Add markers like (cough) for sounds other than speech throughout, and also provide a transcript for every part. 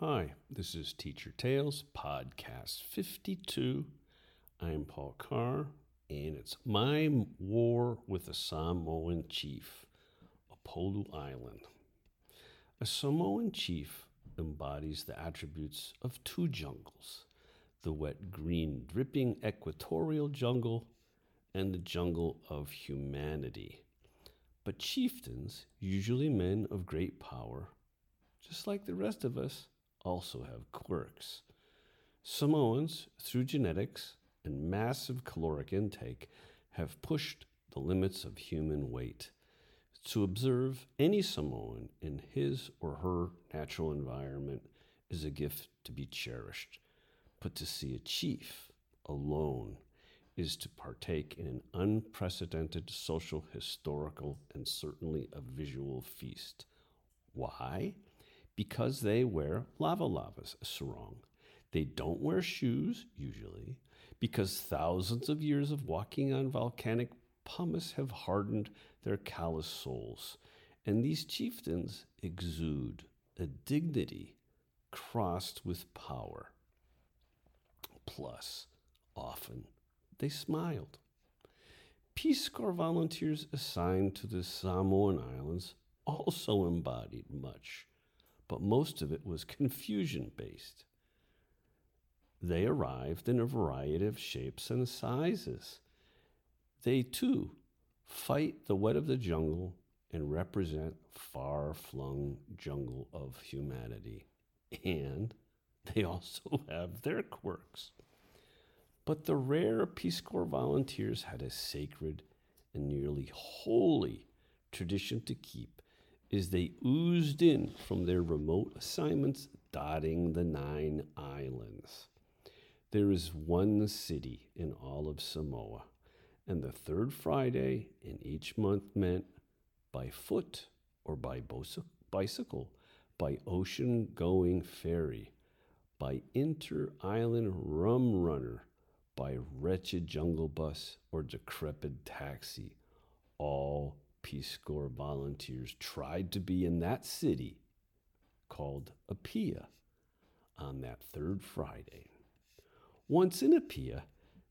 Hi, this is Teacher Tales, podcast 52. I'm Paul Carr, and it's my war with a Samoan chief, Upolu Island. A Samoan chief embodies the attributes of two jungles the wet green dripping equatorial jungle and the jungle of humanity. But chieftains, usually men of great power, just like the rest of us, also have quirks. Samoans, through genetics and massive caloric intake, have pushed the limits of human weight. To observe any Samoan in his or her natural environment is a gift to be cherished. But to see a chief alone is to partake in an unprecedented social, historical, and certainly a visual feast. Why? Because they wear lava lavas, sarong. They don't wear shoes, usually, because thousands of years of walking on volcanic pumice have hardened their callous souls. And these chieftains exude a dignity crossed with power. Plus, often they smiled. Peace Corps volunteers assigned to the Samoan Islands also embodied much, but most of it was (laughs) confusion based. They arrived in a variety of shapes and sizes. They too fight the wet of the jungle and represent far flung jungle of humanity. And they also (laughs) have their quirks. But the rare Peace Corps volunteers had a sacred and nearly holy tradition to keep as they oozed in from their remote assignments dotting the nine islands. There is one city in all of Samoa, and the third Friday in each month meant by foot or by bicycle, by ocean going ferry, by inter island rum runner, by wretched jungle bus or decrepit taxi. All Peace Corps volunteers tried to be in that city called Apia on that third Friday. Once in Apia,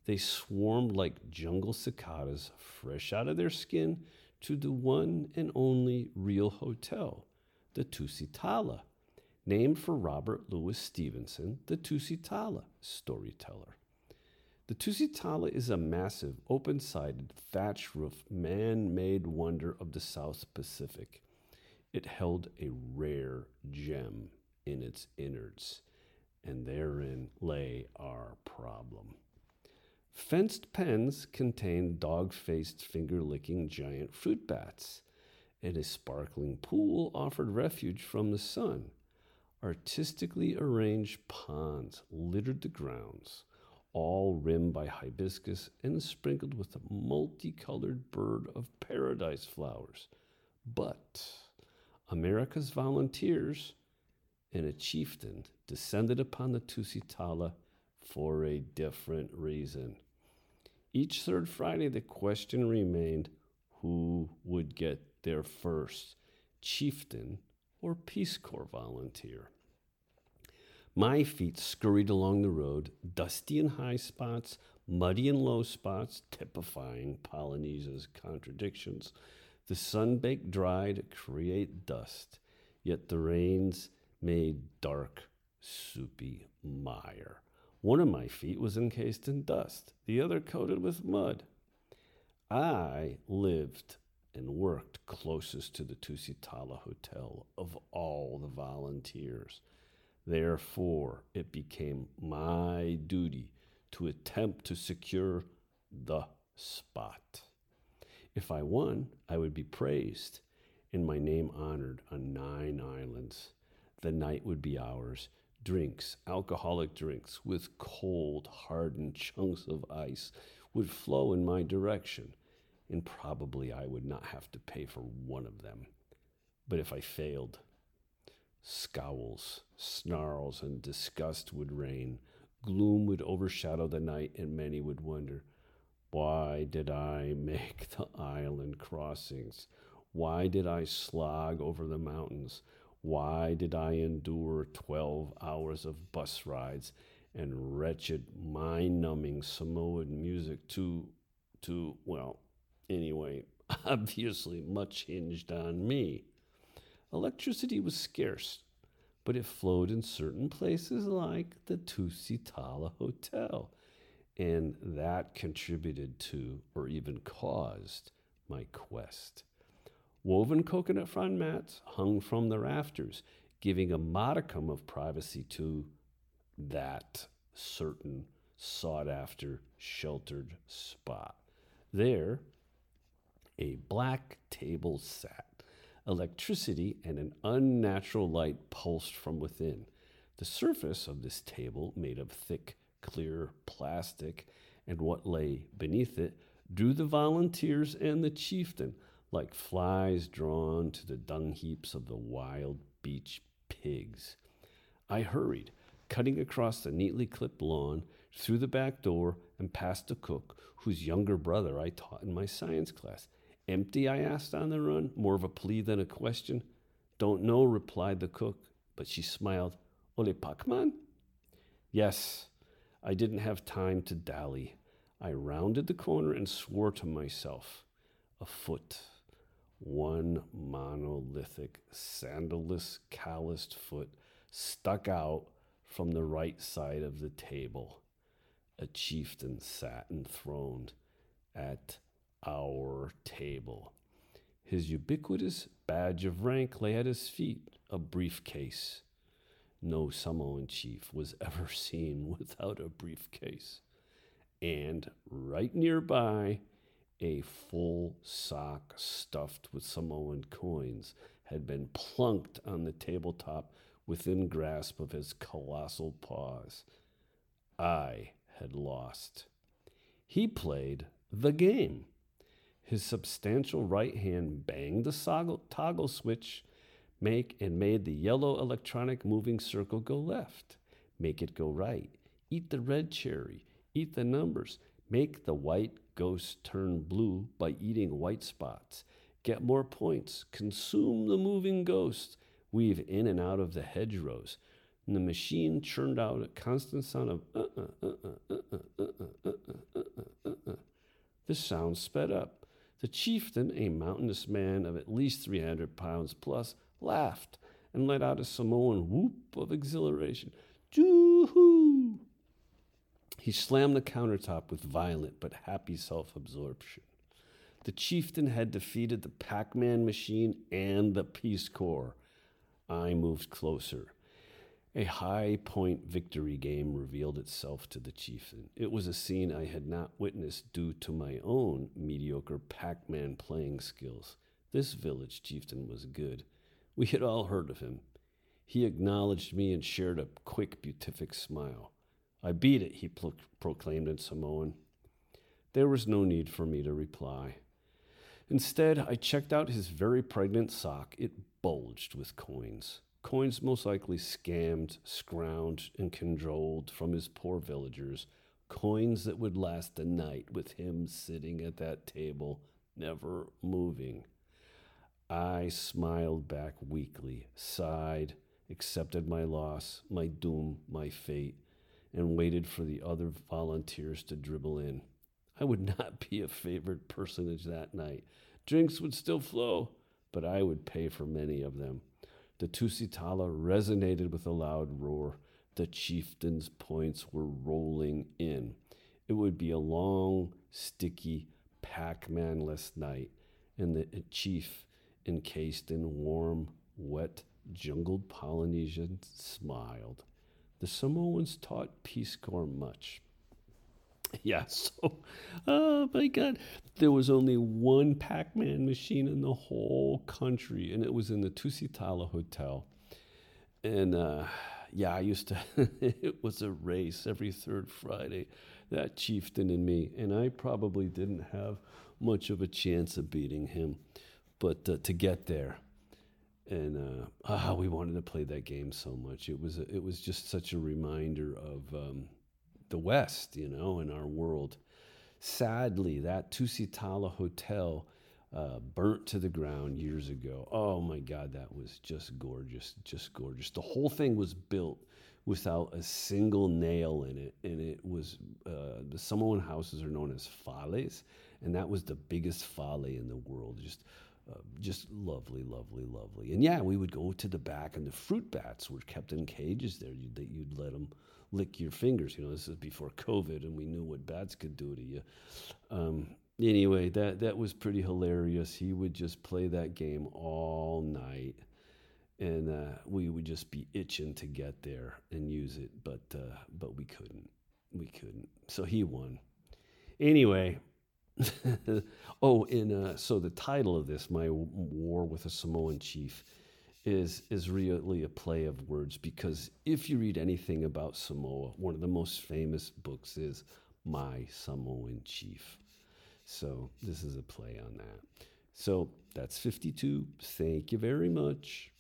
they swarmed like jungle cicadas fresh out of their skin to the one and only real hotel, the Tusitala, named for Robert Louis Stevenson, the Tusitala storyteller. The Tusitala is a massive, open sided, thatch roof, man made wonder of the South Pacific. It held a rare gem in its innards, and therein lay our problem. Fenced pens contained dog faced, finger licking giant fruit bats, and a sparkling pool offered refuge from the sun. Artistically arranged ponds littered the grounds all rimmed by hibiscus and sprinkled with a multicolored bird of paradise flowers. But America's volunteers and a chieftain descended upon the Tusitala for a different reason. Each third Friday, the question remained who would get there first, chieftain or Peace Corps volunteer? My feet scurried along the road, dusty in high spots, muddy in low spots, typifying Polynesia's contradictions. The sun baked dried create dust, yet the rains made dark, soupy mire. One of my feet was encased in dust, the other coated with mud. I lived and worked closest to the Tusitala Hotel of all the volunteers. Therefore, it became my duty to attempt to secure the spot. If I won, I would be praised and my name honored on nine islands. The night would be ours. Drinks, alcoholic drinks with cold, hardened chunks of ice would flow in my direction, and probably I would not have to pay for one of them. But if I failed, Scowls, snarls, and disgust would reign. Gloom would overshadow the night, and many would wonder why did I (laughs) make the island crossings? Why did I slog over the mountains? Why did I endure 12 hours of bus rides and wretched, mind numbing Samoan music to, to, well, anyway, (laughs) obviously much hinged on me. Electricity was scarce, but it flowed in certain places like the Tusitala Hotel, and that contributed to, or even caused, my quest. Woven coconut frond mats hung from the rafters, giving a modicum of privacy to that certain sought after sheltered spot. There, a black table sat. Electricity and an unnatural light pulsed from within. The surface of this table, made of thick, clear plastic, and what lay beneath it, drew the volunteers and the chieftain like flies drawn to the dung heaps of the wild beach pigs. I hurried, cutting across the neatly clipped lawn, through the back door, and past the cook, whose younger brother I taught in my science class. Empty? I asked on the run, more of a plea than a question. Don't know, replied the cook, but she smiled. Ole Pacman? Yes, I didn't have time to dally. I rounded the corner and swore to myself. A foot. One monolithic, sandalless, calloused foot stuck out from the right side of the table. A chieftain sat enthroned at our table. His ubiquitous badge of rank lay at his feet, a briefcase. No Samoan chief was ever (laughs) seen without a briefcase. And right nearby, a full sock stuffed with Samoan coins had been plunked on the tabletop within grasp of his colossal paws. I had lost. He played the game. His substantial right hand banged the toggle switch, make and made the yellow electronic moving circle go left. Make it go right. Eat the red cherry. Eat the numbers. Make the white ghost turn blue by eating white spots. Get more points. Consume the moving ghost weave in and out of the hedgerows. And the machine churned out a constant sound of uh uh uh uh uh uh uh uh uh uh. The sound sped up. The chieftain, a mountainous man of at least 300 pounds plus, laughed and let out a Samoan whoop of exhilaration. Joo-hoo! He slammed the countertop with violent but happy self absorption. The chieftain had defeated the Pac Man machine and the Peace Corps. I moved closer. A high point victory game revealed itself to the chieftain. It was a scene I had not witnessed due to my own mediocre Pac Man playing skills. This village chieftain was good. We had all heard of him. He acknowledged me and shared a quick, beatific smile. I beat it, he pro- proclaimed in Samoan. There was no need for me to reply. Instead, I checked out his very pregnant sock. It bulged with coins. Coins most likely scammed, scrounged, and cajoled from his poor villagers. Coins that would last a night with him sitting at that table, never moving. I smiled back weakly, sighed, accepted my loss, my doom, my fate, and waited for the other volunteers to dribble in. I would not be a favored personage that night. Drinks would still flow, but I would pay for many of them. The Tusitala resonated with a loud roar. The chieftain's points were rolling in. It would be a long, sticky, Pac Man less night, and the chief, encased in warm, wet, jungled Polynesian, smiled. The Samoans taught Peace Corps much. (laughs) Yeah, so, oh my God, there was only one Pac Man machine in the whole country, and it was in the Tusitala Hotel. And uh, yeah, I used to, (laughs) it was a race every third Friday, that chieftain and me, and I probably didn't have much of a chance of beating him, but uh, to get there. And uh, ah, we wanted to play that game so much. It was it was just such a reminder of um, the West, you know, in our world. Sadly, that Tusitala Hotel uh, burnt to the ground years ago. Oh my God, that was just gorgeous, just gorgeous. The whole thing was built without a single nail in it, and it was uh, the Samoan houses are known as fales, and that was the biggest fale in the world. Just uh, just lovely, lovely, lovely. And yeah, we would go to the back, and the fruit bats were kept in cages there. You, that you'd let them lick your fingers. You know, this is before COVID, and we knew what bats could do to you. Um, anyway, that that was pretty hilarious. He would just play that game all night, and uh, we would just be itching to get there and use it, but uh, but we couldn't. We couldn't. So he won. Anyway. (laughs) oh, and uh, so the title of this, my war with a Samoan chief, is is really a play of words because if you read anything about Samoa, one of the most famous books is My Samoan Chief. So this is a play on that. So that's 52. Thank you very much.